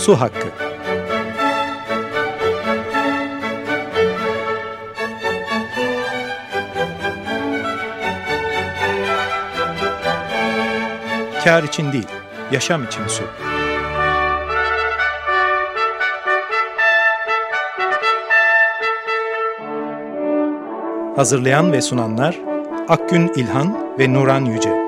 Su Hakkı Kar için değil, yaşam için su. Hazırlayan ve sunanlar Akgün İlhan ve Nuran Yüce.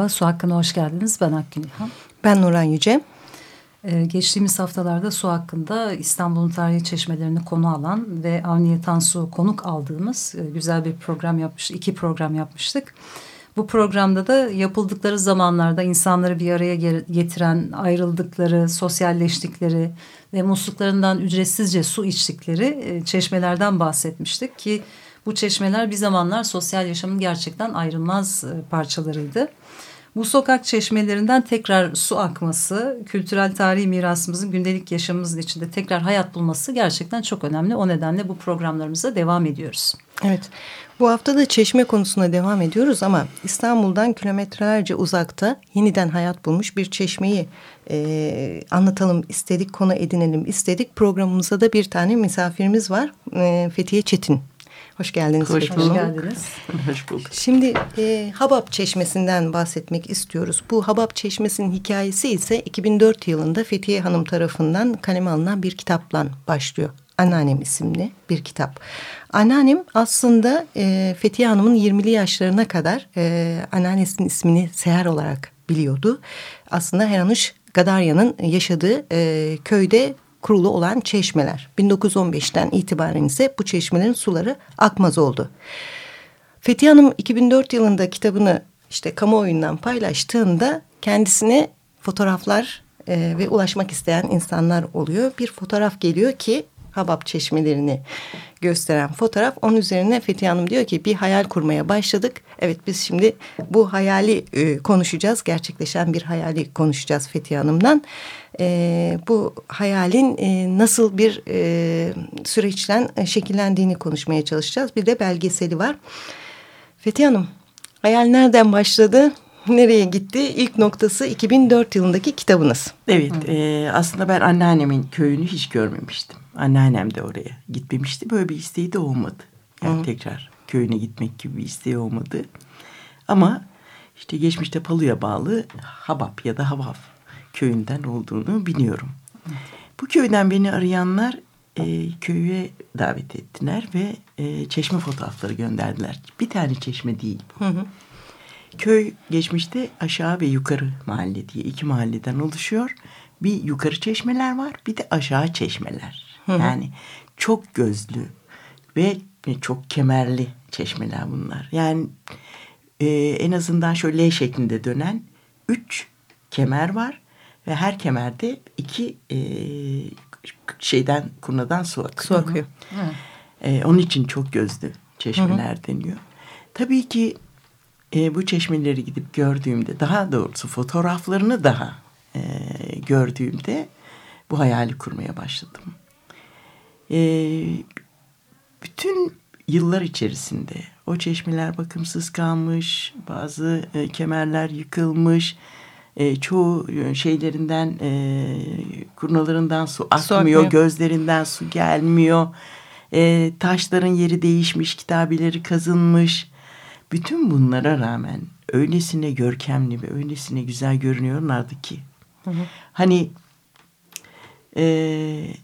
Merhaba, Su Hakkı'na hoş geldiniz. Ben Akgün İlhan. Ben Nuran Yüce. Ee, geçtiğimiz haftalarda su hakkında İstanbul'un tarihi çeşmelerini konu alan ve Avniye Tansu konuk aldığımız e, güzel bir program yapmış, iki program yapmıştık. Bu programda da yapıldıkları zamanlarda insanları bir araya getiren, ayrıldıkları, sosyalleştikleri ve musluklarından ücretsizce su içtikleri e, çeşmelerden bahsetmiştik ki bu çeşmeler bir zamanlar sosyal yaşamın gerçekten ayrılmaz e, parçalarıydı. Bu sokak çeşmelerinden tekrar su akması, kültürel tarihi mirasımızın gündelik yaşamımızın içinde tekrar hayat bulması gerçekten çok önemli. O nedenle bu programlarımıza devam ediyoruz. Evet, bu hafta da çeşme konusuna devam ediyoruz ama İstanbul'dan kilometrelerce uzakta yeniden hayat bulmuş bir çeşmeyi e, anlatalım istedik, konu edinelim istedik. Programımızda da bir tane misafirimiz var, e, Fethiye Çetin. Hoş geldiniz. Hoş, hoş geldiniz. Hoş bulduk. Şimdi e, Habab Çeşmesi'nden bahsetmek istiyoruz. Bu Habab Çeşmesi'nin hikayesi ise 2004 yılında Fethiye Hanım tarafından kaleme alınan bir kitapla başlıyor. Anneannem isimli bir kitap. Anneannem aslında e, Fethiye Hanım'ın 20'li yaşlarına kadar e, anneannesinin ismini Seher olarak biliyordu. Aslında Heranuş Gadarya'nın yaşadığı e, köyde kurulu olan çeşmeler. 1915'ten itibaren ise bu çeşmelerin suları akmaz oldu. Fethi Hanım 2004 yılında kitabını işte kamuoyundan paylaştığında kendisine fotoğraflar e, ve ulaşmak isteyen insanlar oluyor. Bir fotoğraf geliyor ki Habab çeşmelerini gösteren fotoğraf. Onun üzerine Fethi Hanım diyor ki bir hayal kurmaya başladık. Evet biz şimdi bu hayali e, konuşacağız. Gerçekleşen bir hayali konuşacağız Fethi Hanım'dan. E, bu hayalin e, nasıl bir e, süreçten şekillendiğini konuşmaya çalışacağız. Bir de belgeseli var. Fethi Hanım hayal nereden başladı? Nereye gitti? İlk noktası 2004 yılındaki kitabınız. Evet e, aslında ben anneannemin köyünü hiç görmemiştim. Anneannem de oraya gitmemişti. Böyle bir isteği de olmadı. Yani Hı. tekrar köyüne gitmek gibi bir isteği olmadı. Ama işte geçmişte Palu'ya bağlı Habap ya da Havaf köyünden olduğunu biliyorum. Bu köyden beni arayanlar e, köye davet ettiler ve e, çeşme fotoğrafları gönderdiler. Bir tane çeşme değil. Hı hı. Köy geçmişte aşağı ve yukarı mahalle diye iki mahalleden oluşuyor. Bir yukarı çeşmeler var bir de aşağı çeşmeler. Hı. Yani çok gözlü ve çok kemerli çeşmeler bunlar. Yani e, en azından şöyle L şeklinde dönen üç kemer var ve her kemerde iki e, şeyden kurnadan su akıyor. Su akıyor. E, onun için çok gözlü çeşmeler hı hı. deniyor. Tabii ki e, bu çeşmeleri gidip gördüğümde daha doğrusu fotoğraflarını daha e, gördüğümde bu hayali kurmaya başladım. E, bütün yıllar içerisinde o çeşmeler bakımsız kalmış, bazı e, kemerler yıkılmış, e, çoğu şeylerinden e, kurnalarından su akmıyor, su gözlerinden su gelmiyor. E, taşların yeri değişmiş, kitabeleri kazınmış. Bütün bunlara rağmen öylesine görkemli ve öylesine güzel görünüyorlardı ki. Hı hı. Hani e,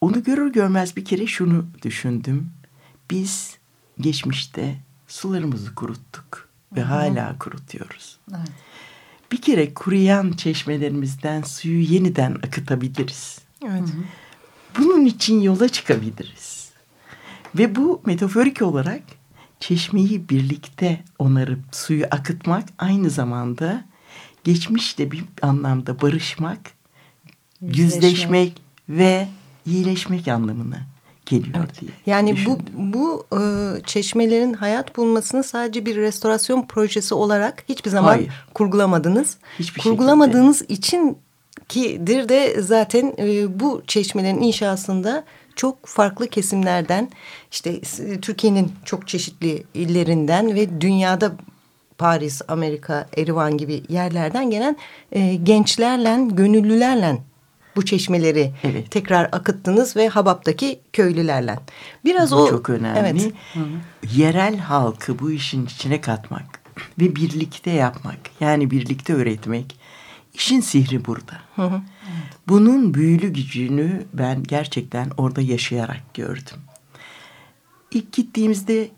onu görür görmez bir kere şunu düşündüm. Biz geçmişte sularımızı kuruttuk ve hı hı. hala kurutuyoruz. Evet. Bir kere kuruyan çeşmelerimizden suyu yeniden akıtabiliriz. Evet. Hı hı. Bunun için yola çıkabiliriz. Ve bu metaforik olarak çeşmeyi birlikte onarıp suyu akıtmak aynı zamanda geçmişle bir anlamda barışmak, yüzleşmek, yüzleşmek ve iyileşmek anlamına geliyor evet. diye. Yani düşündüm. bu bu e, çeşmelerin hayat bulmasını sadece bir restorasyon projesi olarak hiçbir zaman Hayır. kurgulamadınız. Hiçbir Kurgulamadığınız şekilde. için kidir de zaten e, bu çeşmelerin inşasında çok farklı kesimlerden işte Türkiye'nin çok çeşitli illerinden ve dünyada Paris, Amerika, Erivan gibi yerlerden gelen e, gençlerle, gönüllülerle bu çeşmeleri evet. tekrar akıttınız ve Habab'daki köylülerle. Biraz bu o çok önemli. Evet. Hı -hı. Yerel halkı bu işin içine katmak ve birlikte yapmak. Yani birlikte öğretmek. İşin sihri burada. Hı hı. Bunun büyülü gücünü ben gerçekten orada yaşayarak gördüm. İlk gittiğimizde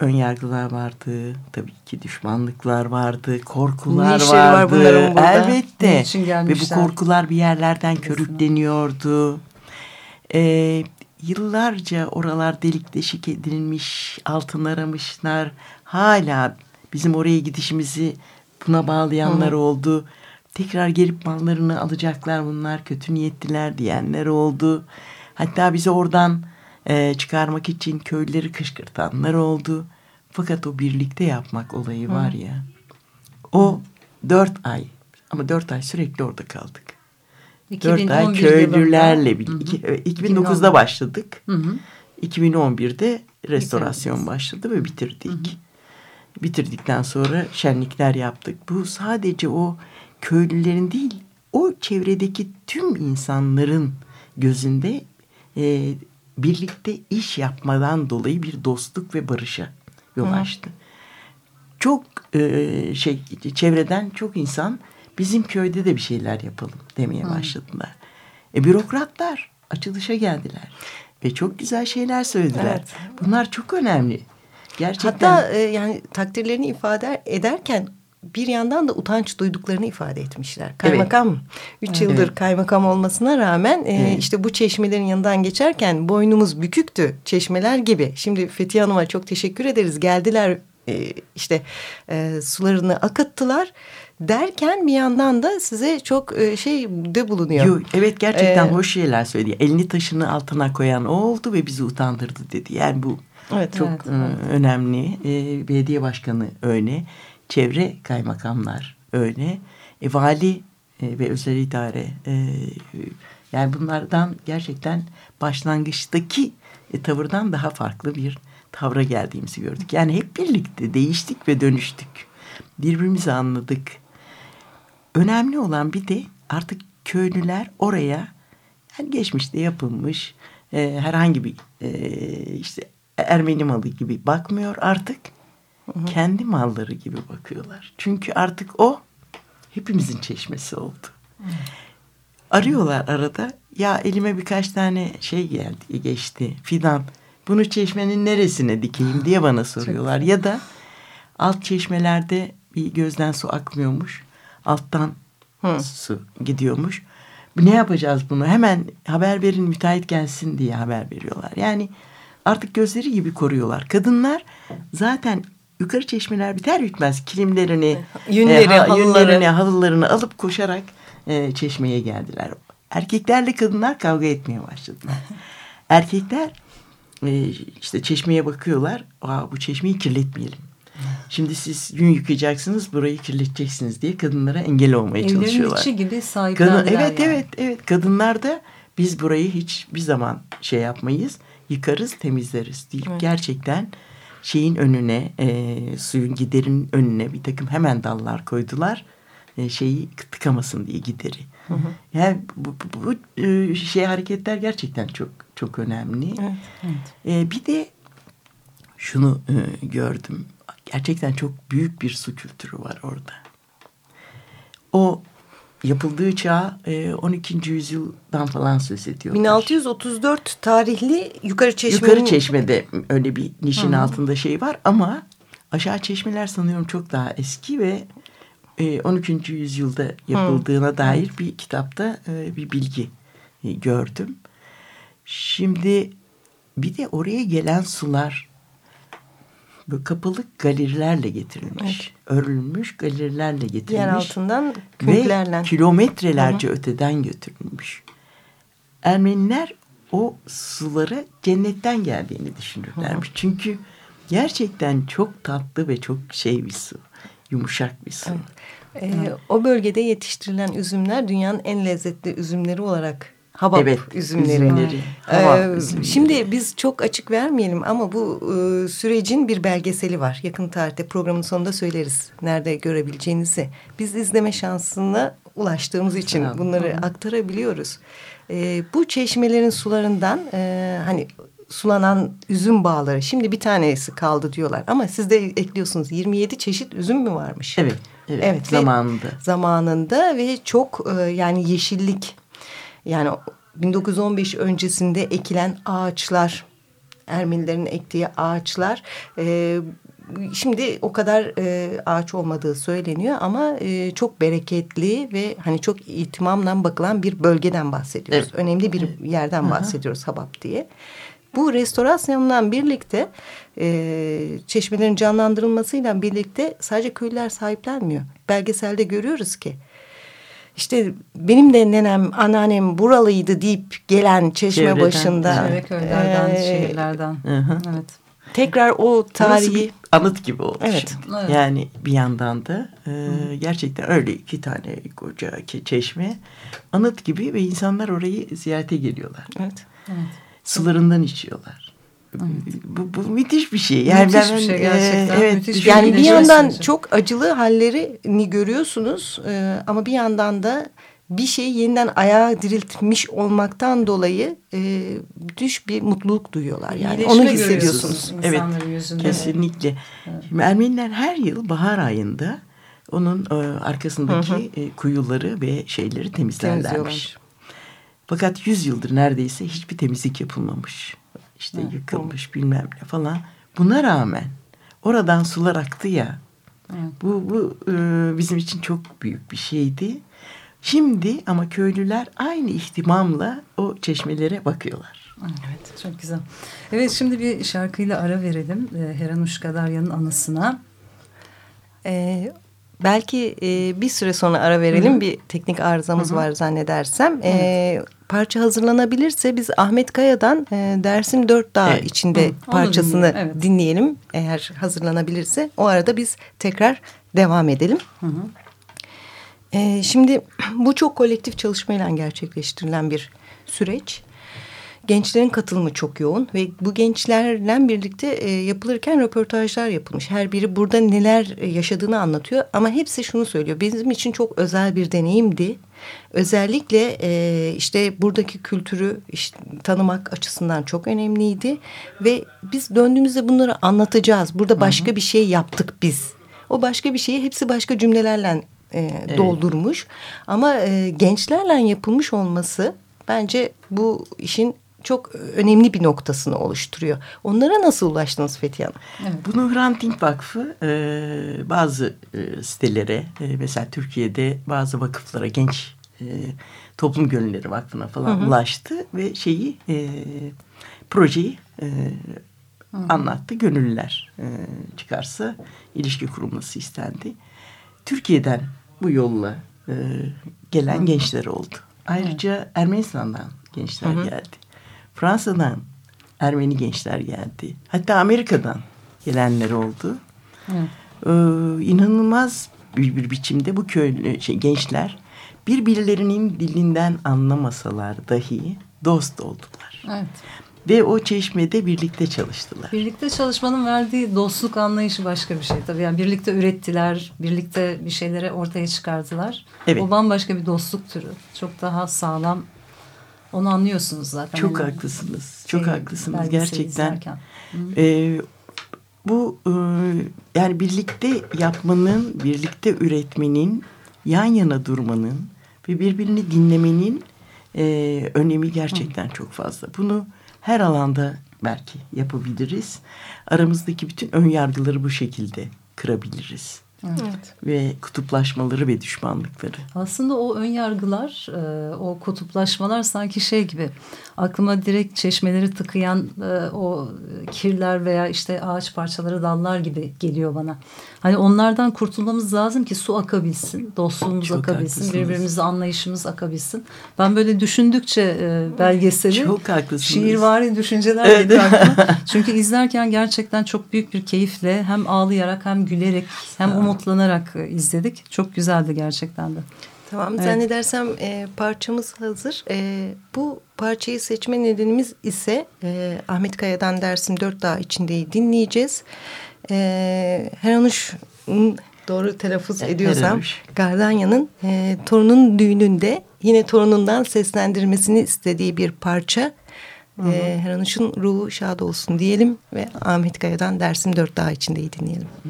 ön yargılar vardı. Tabii ki düşmanlıklar vardı. Korkular ne vardı. Var? Elbette. Ve bu korkular bir yerlerden körükleniyordu. Ee, yıllarca oralar delik deşik edilmiş, altın aramışlar. Hala bizim oraya gidişimizi buna bağlayanlar Hı. oldu. Tekrar gelip mallarını alacaklar bunlar kötü niyetliler diyenler oldu. Hatta bizi oradan e, çıkarmak için köyleri kışkırtanlar oldu. Fakat o birlikte yapmak olayı var ya. O dört ay ama dört ay sürekli orada kaldık. Dört ay köylülerle bir, iki, 2009'da başladık. Hı hı. 2011'de restorasyon başladı ve bitirdik. Hı hı. Bitirdikten sonra şenlikler yaptık. Bu sadece o köylülerin değil, o çevredeki tüm insanların gözünde e, birlikte iş yapmadan dolayı bir dostluk ve barışa yol açtı. Çok e, şey çevreden çok insan bizim köyde de bir şeyler yapalım demeye Hı. başladılar. E, bürokratlar açılışa geldiler ve çok güzel şeyler söylediler. Evet. Bunlar çok önemli. Gerçekten. Hatta e, yani takdirlerini ifade ederken bir yandan da utanç duyduklarını ifade etmişler. Kaymakam, evet. üç yıldır evet. kaymakam olmasına rağmen e, evet. işte bu çeşmelerin yanından geçerken boynumuz büküktü çeşmeler gibi. Şimdi Fethiye Hanım'a çok teşekkür ederiz. Geldiler e, işte e, sularını akıttılar derken bir yandan da size çok e, şey de bulunuyor. Yo, evet gerçekten ee, hoş şeyler söyledi. Elini taşını altına koyan o oldu ve bizi utandırdı dedi. Yani bu evet, çok evet, evet. önemli. E, belediye başkanı öyle çevre kaymakamlar öyle. E, vali e, ve özel idare e, yani bunlardan gerçekten başlangıçtaki e, tavırdan daha farklı bir tavra geldiğimizi gördük. Yani hep birlikte değiştik ve dönüştük. Birbirimizi anladık. Önemli olan bir de artık köylüler oraya yani geçmişte yapılmış e, herhangi bir e, işte Ermeni malı gibi bakmıyor artık Hı Kendi malları gibi bakıyorlar. Çünkü artık o hepimizin çeşmesi oldu. Hı. Arıyorlar arada. Ya elime birkaç tane şey geldi, geçti. Fidan. Bunu çeşmenin neresine dikeyim diye bana soruyorlar. ya da alt çeşmelerde bir gözden su akmıyormuş. Alttan Hı. su gidiyormuş. Ne yapacağız bunu? Hemen haber verin müteahhit gelsin diye haber veriyorlar. Yani artık gözleri gibi koruyorlar. Kadınlar zaten yukarı çeşmeler biter bitmez kilimlerini, Yünleri, e, ha, yünlerini, halılarını alıp koşarak e, çeşmeye geldiler. Erkeklerle kadınlar kavga etmeye başladılar. Erkekler e, işte çeşmeye bakıyorlar. Aa, bu çeşmeyi kirletmeyelim. Şimdi siz yün yıkayacaksınız, burayı kirleteceksiniz diye kadınlara engel olmaya Evlerin çalışıyorlar. Evlerin içi gibi sahiplendiler. Kadın, evet, yani. evet, evet. Kadınlar da biz burayı hiç bir zaman şey yapmayız. Yıkarız, temizleriz deyip evet. gerçekten şeyin önüne e, suyun giderin önüne bir takım hemen dallar koydular. E, şeyi tıkamasın diye gideri. Hı hı. Yani bu, bu, bu e, şey hareketler gerçekten çok çok önemli. Evet, evet. E, bir de şunu e, gördüm. Gerçekten çok büyük bir su kültürü var orada. O yapıldığı çağ 12. E, yüzyıldan falan söz ediyor. 1634 tarihli Yukarı Çeşme'nin... Yukarı Çeşme'de öyle bir nişin Hı. altında şey var ama aşağı çeşmeler sanıyorum çok daha eski ve 12. E, yüzyılda yapıldığına Hı. dair bir kitapta e, bir bilgi gördüm. Şimdi bir de oraya gelen sular böyle kapalı galerilerle getirilmiş. Evet. Örülmüş galerilerle getirilmiş. Yer altından künklerle. Ve kilometrelerce Hı -hı. öteden götürülmüş. Ermeniler o suları cennetten geldiğini düşünürlermiş. Hı -hı. Çünkü gerçekten çok tatlı ve çok şey bir su. Yumuşak bir su. Evet. Ee, o bölgede yetiştirilen üzümler dünyanın en lezzetli üzümleri olarak Habap evet, üzümleri. üzümleri. Habap ee, üzümleri. Şimdi biz çok açık vermeyelim ama bu e, sürecin bir belgeseli var. Yakın tarihte programın sonunda söyleriz nerede görebileceğinizi. Biz izleme şansına ulaştığımız için tamam. bunları Hı. aktarabiliyoruz. E, bu çeşmelerin sularından e, hani sulanan üzüm bağları şimdi bir tanesi kaldı diyorlar ama siz de ekliyorsunuz 27 çeşit üzüm mü varmış? Evet. Evet, evet zamanında. Zamanında ve çok e, yani yeşillik yani 1915 öncesinde ekilen ağaçlar Ermenilerin ektiği ağaçlar e, şimdi o kadar e, ağaç olmadığı söyleniyor ama e, çok bereketli ve hani çok itimamla bakılan bir bölgeden bahsediyoruz. Evet. Önemli bir yerden Hı -hı. bahsediyoruz Habab diye. Bu restorasyondan birlikte e, çeşmelerin canlandırılmasıyla birlikte sadece köylüler sahiplenmiyor. Belgeselde görüyoruz ki işte benim de nenem, anneannem buralıydı deyip gelen çeşme Çevreden, başında. Çevre köylerden, e, şehirlerden. Hı -hı. Evet. Tekrar o tarihi anıt gibi oldu. Evet. evet. Yani bir yandan da e, gerçekten öyle iki tane koca çeşme anıt gibi ve insanlar orayı ziyarete geliyorlar. Evet. evet. Sularından içiyorlar. Bu, bu müthiş bir şey. Yani müthiş ben, bir şey gerçekten. E, evet, müthiş yani bir yandan çok acılı hallerini görüyorsunuz e, ama bir yandan da bir şeyi yeniden ayağa diriltmiş olmaktan dolayı e, müthiş bir mutluluk duyuyorlar. Yani onu hissediyorsunuz. Evet, yüzünde. kesinlikle. Evet. Şimdi Ermeniler her yıl bahar ayında onun e, arkasındaki hı hı. E, kuyuları ve şeyleri temizlerlermiş. Fakat yüz yıldır neredeyse hiçbir temizlik yapılmamış. İşte evet, yıkılmış bilmem ne falan. Buna rağmen oradan sular aktı ya. Evet. Bu, bu e, bizim için çok büyük bir şeydi. Şimdi ama köylüler aynı ihtimamla o çeşmelere bakıyorlar. Evet çok güzel. Evet şimdi bir şarkıyla ara verelim. E, Heranuş Gadarya'nın anısına. Ee, belki e, bir süre sonra ara verelim. Hı -hı. Bir teknik arızamız Hı -hı. var zannedersem. Evet. Ee, parça hazırlanabilirse biz Ahmet Kaya'dan e, Dersim Dört Dağ evet. içinde Hı. parçasını evet. dinleyelim. Eğer hazırlanabilirse. O arada biz tekrar devam edelim. Hı hı. E, şimdi bu çok kolektif çalışmayla gerçekleştirilen bir süreç. Gençlerin katılımı çok yoğun ve bu gençlerle birlikte e, yapılırken röportajlar yapılmış. Her biri burada neler yaşadığını anlatıyor ama hepsi şunu söylüyor. Bizim için çok özel bir deneyimdi. Özellikle e, işte buradaki kültürü işte, tanımak açısından çok önemliydi ve biz döndüğümüzde bunları anlatacağız. Burada başka Hı -hı. bir şey yaptık biz. O başka bir şeyi hepsi başka cümlelerle e, evet. doldurmuş. Ama e, gençlerle yapılmış olması bence bu işin çok önemli bir noktasını oluşturuyor. Onlara nasıl ulaştınız Fethiye Hanım? Evet. Bunu Hrant Dink Vakfı e, bazı e, sitelere e, mesela Türkiye'de bazı vakıflara genç e, Toplum Gönülleri Vakfı'na falan hı hı. ulaştı ve şeyi e, projeyi e, hı hı. anlattı. Gönüllüler e, çıkarsa ilişki kurulması istendi. Türkiye'den bu yolla e, gelen Hı. gençler oldu. Ayrıca Hı. Ermenistan'dan gençler Hı. geldi. Fransa'dan Ermeni gençler geldi. Hatta Amerika'dan gelenler oldu. Ee, inanılmaz bir, bir biçimde bu köylü şey, gençler birbirlerinin dilinden anlamasalar dahi dost oldular. Evet. Ve o çeşmede birlikte çalıştılar. Birlikte çalışmanın verdiği dostluk anlayışı başka bir şey tabii. Yani birlikte ürettiler, birlikte bir şeyleri ortaya çıkardılar. Evet. O bambaşka bir dostluk türü. Çok daha sağlam. Onu anlıyorsunuz zaten. Çok yani, haklısınız. Çok şey, haklısınız gerçekten. Ee, bu e, yani birlikte yapmanın, birlikte üretmenin, yan yana durmanın ve birbirini dinlemenin e, önemi gerçekten Hı. çok fazla. Bunu her alanda belki yapabiliriz. Aramızdaki bütün ön yargıları bu şekilde kırabiliriz. Evet. Ve kutuplaşmaları ve düşmanlıkları. Aslında o ön yargılar, e, o kutuplaşmalar sanki şey gibi aklıma direkt çeşmeleri tıkayan e, o kirler veya işte ağaç parçaları dallar gibi geliyor bana. Hani onlardan kurtulmamız lazım ki su akabilsin, dostluğumuz Çok akabilsin, haklısınız. birbirimizi anlayışımız akabilsin. Ben böyle düşündükçe e, belgeseli Çok haklısınız. şiirvari düşünceler evet. geliyor Çünkü izlerken gerçekten çok büyük bir keyifle hem ağlayarak hem gülerek hem umutlanarak izledik. Çok güzeldi gerçekten de. Tamam evet. zannedersem e, parçamız hazır. E, bu parçayı seçme nedenimiz ise e, Ahmet Kaya'dan Dersim Dört Dağ içindeyi dinleyeceğiz. E, Heranuş doğru telaffuz ediyorsam Gardanya'nın e, torunun düğününde yine torunundan seslendirmesini istediği bir parça. Hı E, Heranuş'un ruhu şad olsun diyelim ve Ahmet Kaya'dan Dersim Dört Dağ içindeyi dinleyelim. Hı.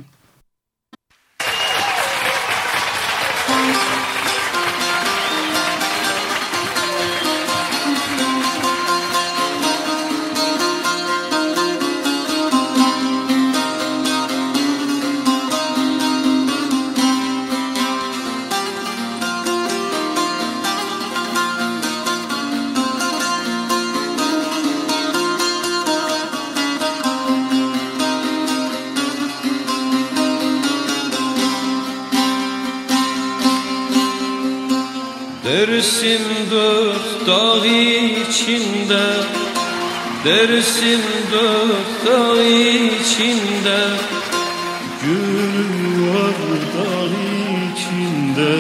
Dersim dört içinde Gül var dağ içinde.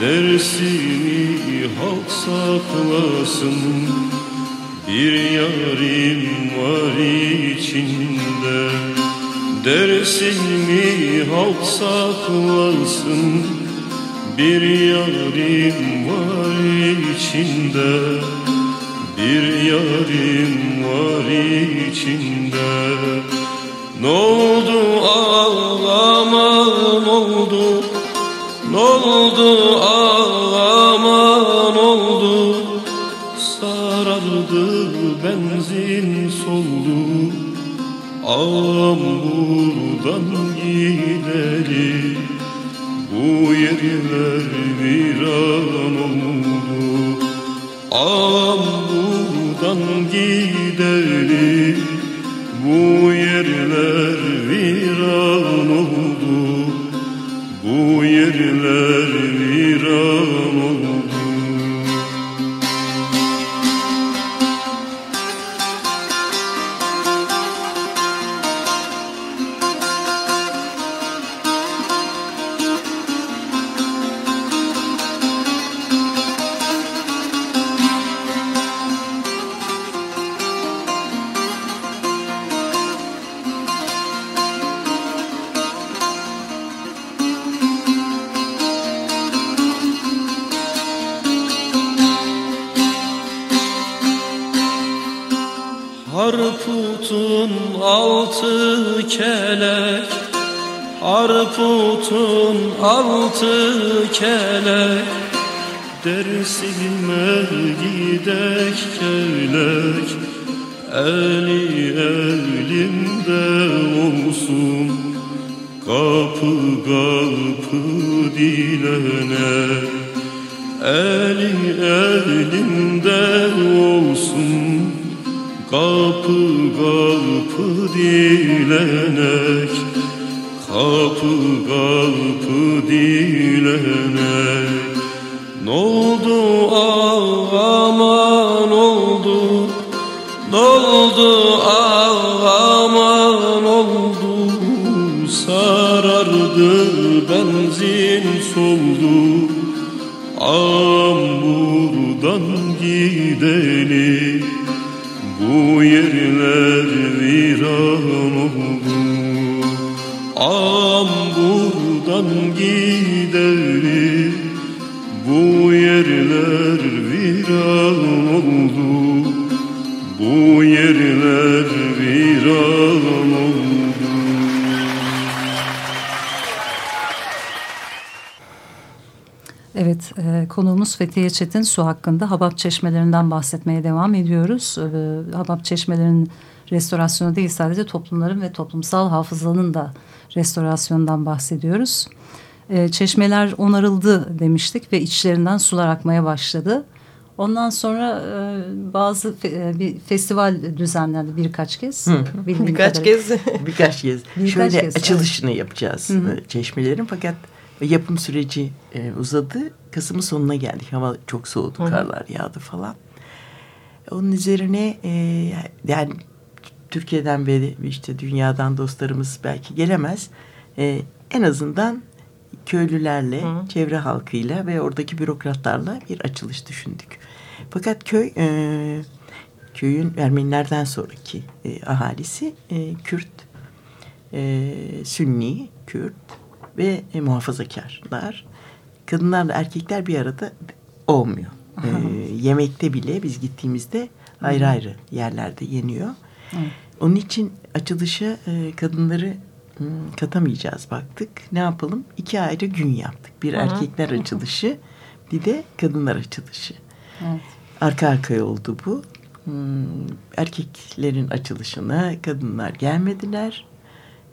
Dersimi halk saklasın Bir yarim var içinde. Dersimi halk saklasın bir yarim var içinde Bir yarim var içinde Ne oldu? Ağlama ne oldu. Ne oldu? Ağlama ne oldu. Sarardı benzin soldu. Ağam buradan gidelim bu yerler viran oldu. Am buradan gidelim Bu Dersime gidek kelek Eli elimde olsun. Kapı kapı dilene. Eli elimde olsun. Kapı kapı dilenek. Kapı kapı dilenek Ne oldu? Ağaman oldu. Ne oldu? Ağaman oldu. Sarardı benzin soldu. Ağam buradan gidelim bu yerler viran oldu. Am buradan gidelim Bu yerler viran oldu Bu yerler viran oldu Evet, e, konuğumuz Fethiye Çetin su hakkında Habab çeşmelerinden bahsetmeye devam ediyoruz. E, Habab çeşmelerinin restorasyonu değil sadece toplumların ve toplumsal hafızanın da restorasyonundan bahsediyoruz. E, çeşmeler onarıldı demiştik ve içlerinden sular akmaya başladı. Ondan sonra e, bazı fe, e, bir festival düzenlendi birkaç kez. Hı. Birkaç kez. birkaç kez. Birkaç Şöyle kez, açılışını evet. yapacağız Hı -hı. çeşmelerin fakat ve yapım süreci e, uzadı. Kasım'ın sonuna geldik. Hava çok soğudu, Hı -hı. karlar yağdı falan. Onun üzerine e, yani Türkiye'den beri işte dünyadan dostlarımız belki gelemez. E, en azından köylülerle, Hı. çevre halkıyla ve oradaki bürokratlarla bir açılış düşündük. Fakat köy e, köyün Ermenilerden sonraki e, ahalisi e, Kürt, e, Sünni, Kürt ve e, muhafazakarlar. Kadınlarla erkekler bir arada olmuyor. E, yemekte bile biz gittiğimizde ayrı ayrı yerlerde yeniyor. Hı. Onun için açılışa e, kadınları katamayacağız baktık. Ne yapalım? İki ayrı gün yaptık. Bir Hı. erkekler açılışı, bir de kadınlar açılışı. Evet. Arka arkaya oldu bu. Hmm, erkeklerin açılışına kadınlar gelmediler.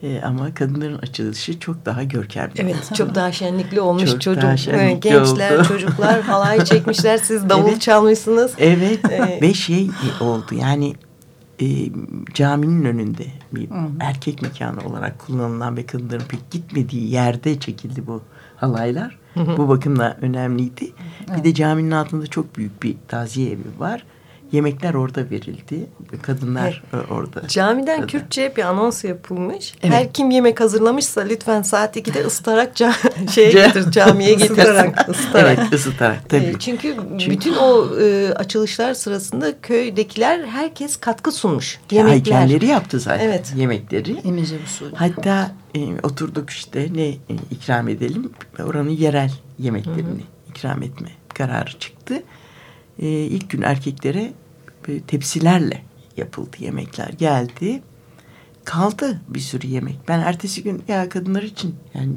E, ama kadınların açılışı çok daha görkemli. Evet çok daha şenlikli olmuş çok çocuk. Şenlikli gençler, oldu. çocuklar halay çekmişler. Siz davul evet. çalmışsınız. Evet ee, ve şey oldu yani e, caminin önünde bir Hı. erkek mekanı olarak kullanılan ve kadınların pek gitmediği yerde çekildi bu halaylar. Hı hı. Bu bakımla önemliydi. Evet. Bir de caminin altında çok büyük bir taziye evi var. Yemekler orada verildi. Kadınlar evet. orada. Camiden orada. Kürtçe bir anons yapılmış. Evet. Her kim yemek hazırlamışsa lütfen saat 2'de ısıtarak ca şeye getir, camiye getirsin. ısıtarak. ısıtarak. Evet ısıtarak tabii. Çünkü, Çünkü bütün o e, açılışlar sırasında köydekiler herkes katkı sunmuş. Yemekler. Heykelleri yaptı zaten. Evet. Yemekleri. İmece usulü. Hatta e, oturduk işte ne e, ikram edelim? Oranın yerel yemeklerini Hı -hı. ikram etme kararı çıktı e, ilk gün erkeklere e, tepsilerle yapıldı yemekler geldi. Kaldı bir sürü yemek. Ben ertesi gün ya kadınlar için yani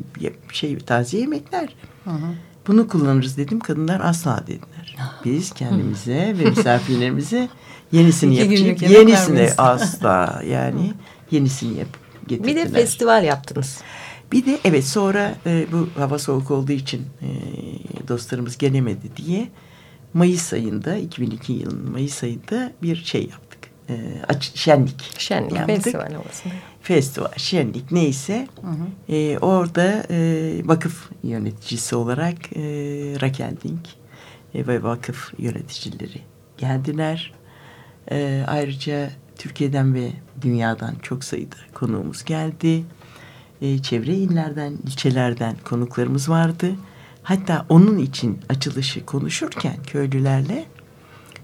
şey taze yemekler. Hı hı. Bunu kullanırız dedim. Kadınlar asla dediler. Biz kendimize ve misafirlerimize yenisini yapacak. Yenisini asla yani yenisini yap getirdiler. Bir de festival yaptınız. Bir de evet sonra e, bu hava soğuk olduğu için e, dostlarımız gelemedi diye Mayıs ayında 2002 yılının Mayıs ayında bir şey yaptık. E, aç, şenlik. Şenlik yaptık. festival havasında. Festival, şenlik neyse hı hı. E, orada e, vakıf yöneticisi olarak e, Raquel Dink e, ve vakıf yöneticileri geldiler. E, ayrıca Türkiye'den ve dünyadan çok sayıda konuğumuz geldi. E, çevre illerden, ilçelerden konuklarımız vardı. Hatta onun için açılışı konuşurken köylülerle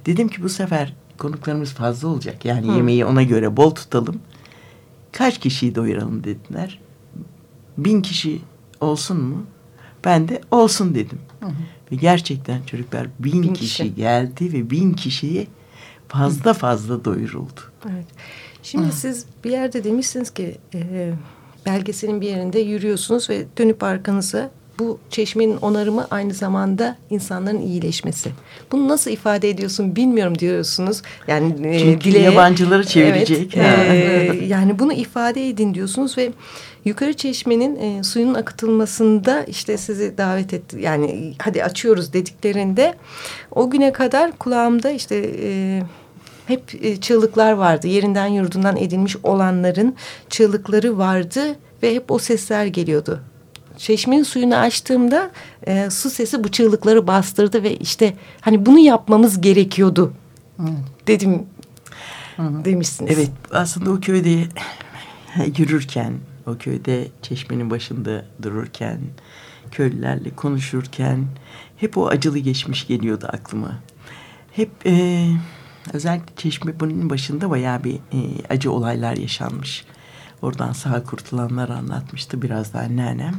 dedim ki bu sefer konuklarımız fazla olacak. Yani Hı. yemeği ona göre bol tutalım. Kaç kişiyi doyuralım dediler. Bin kişi olsun mu? Ben de olsun dedim. Hı hı. Ve gerçekten çocuklar bin, bin kişi, kişi geldi ve bin kişiyi fazla fazla doyuruldu. Evet. Şimdi hı. siz bir yerde demişsiniz ki e, belgeselin bir yerinde yürüyorsunuz ve dönüp arkanıza bu çeşmenin onarımı aynı zamanda insanların iyileşmesi. Bunu nasıl ifade ediyorsun bilmiyorum diyorsunuz. Yani e, dile, yabancıları çevirecek. Evet, e, yani bunu ifade edin diyorsunuz ve yukarı çeşmenin e, suyun akıtılmasında işte sizi davet etti. Yani hadi açıyoruz dediklerinde o güne kadar kulağımda işte e, hep e, çığlıklar vardı. Yerinden yurdundan edilmiş olanların çığlıkları vardı ve hep o sesler geliyordu çeşmenin suyunu açtığımda e, su sesi bu çığlıkları bastırdı ve işte hani bunu yapmamız gerekiyordu evet. dedim Hı demişsiniz. Evet aslında o köyde yürürken o köyde çeşmenin başında dururken köylülerle konuşurken hep o acılı geçmiş geliyordu aklıma. Hep e, özellikle çeşme bunun başında bayağı bir e, acı olaylar yaşanmış. Oradan sağ kurtulanlar anlatmıştı biraz da anneannem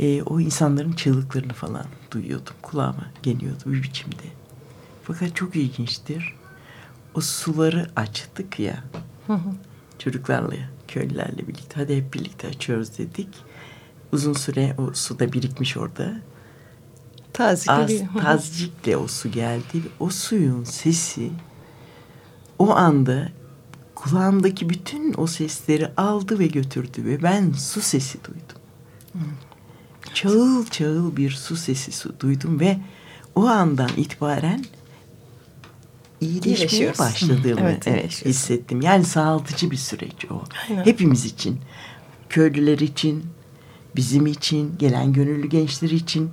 e, o insanların çığlıklarını falan duyuyordum. Kulağıma geliyordu bir biçimde. Fakat çok ilginçtir. O suları açtık ya. çocuklarla, köylülerle birlikte. Hadi hep birlikte açıyoruz dedik. Uzun süre o suda birikmiş orada. Tazik Az, tazikle o su geldi. O suyun sesi o anda kulağımdaki bütün o sesleri aldı ve götürdü ve ben su sesi duydum. Hı çağıl çağıl bir su sesi su duydum ve o andan itibaren iyileşmeye başladığımı evet, evet, hissettim. Yani sağaltıcı bir süreç o. Aynen. Hepimiz için, köylüler için, bizim için, gelen gönüllü gençler için,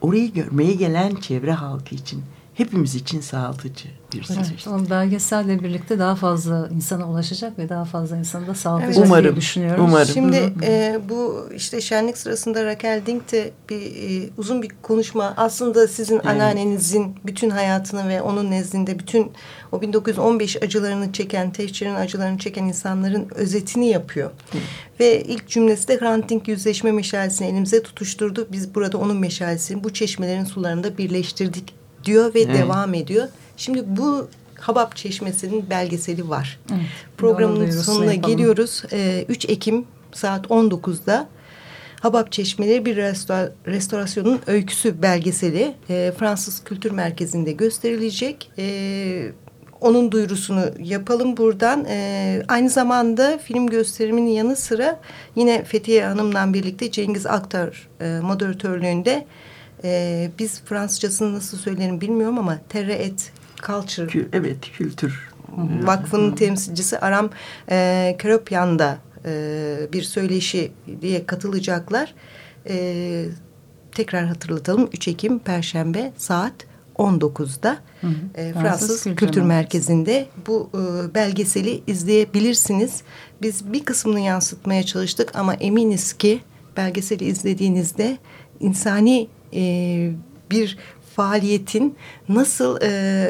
orayı görmeye gelen çevre halkı için hepimiz için sağaltıcı bir süreç. Evet, o belgeselle birlikte daha fazla insana ulaşacak ve daha fazla insanı da sağlayacak Evet. Umarım, diye düşünüyorum. umarım. Şimdi e, bu işte şenlik sırasında Raquel Dink de bir e, uzun bir konuşma aslında sizin Evet. anneannenizin bütün hayatını ve onun nezdinde bütün o 1915 acılarını çeken, tehcirin acılarını çeken insanların özetini yapıyor. Ve ilk cümlesi de Hrant Dink yüzleşme meşalesini elimize tutuşturdu. Biz burada onun meşalesini bu çeşmelerin sularında birleştirdik diyor ve Evet. devam ediyor. Şimdi bu Habab Çeşmesi'nin belgeseli var. Evet, Programın sonuna yapalım. geliyoruz. Ee, 3 Ekim saat 19'da Habab Çeşmeleri bir resto- restorasyonun öyküsü belgeseli e, Fransız Kültür Merkezi'nde gösterilecek. E, onun duyurusunu yapalım buradan. E, aynı zamanda film gösteriminin yanı sıra yine Fethiye Hanım'la birlikte Cengiz Aktar e, moderatörlüğünde e, biz Fransızcasını nasıl söylerim bilmiyorum ama Terre et Culture Kü- Evet kültür. Vakfı'nın temsilcisi Aram e, Keropyan da e, bir söyleşi diye katılacaklar. E, tekrar hatırlatalım 3 Ekim Perşembe saat 19'da Hı hı. e, Fransız Fransız Kültür Kültür, Merkezi. Merkezi'nde bu e, belgeseli izleyebilirsiniz. Biz bir kısmını yansıtmaya çalıştık ama eminiz ki belgeseli izlediğinizde insani e, bir faaliyetin nasıl e,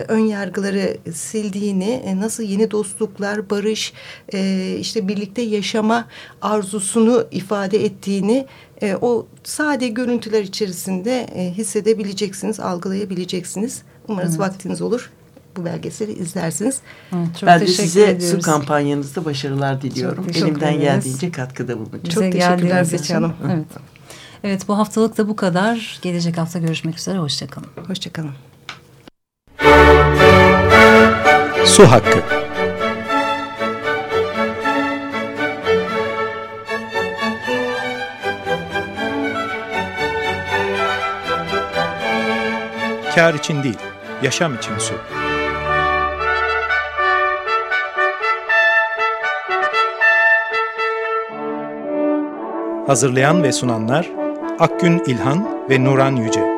ön yargıları sildiğini, e, nasıl yeni dostluklar, barış, e, işte birlikte yaşama arzusunu ifade ettiğini e, o sade görüntüler içerisinde e, hissedebileceksiniz, algılayabileceksiniz. Umarız Evet. vaktiniz olur. Bu belgeseli izlersiniz. Evet, çok ben de teşekkür size ediyoruz. su kampanyanızda başarılar diliyorum. Elimden ederiz. geldiğince katkıda bulunacağım. Çok teşekkürler için. Hanım. Evet. Evet bu haftalık da bu kadar. Gelecek hafta görüşmek üzere. Hoşçakalın. Hoşçakalın. Su Hakkı Kar için değil, yaşam için su. Hazırlayan ve sunanlar Akgün İlhan ve Nuran Yüce.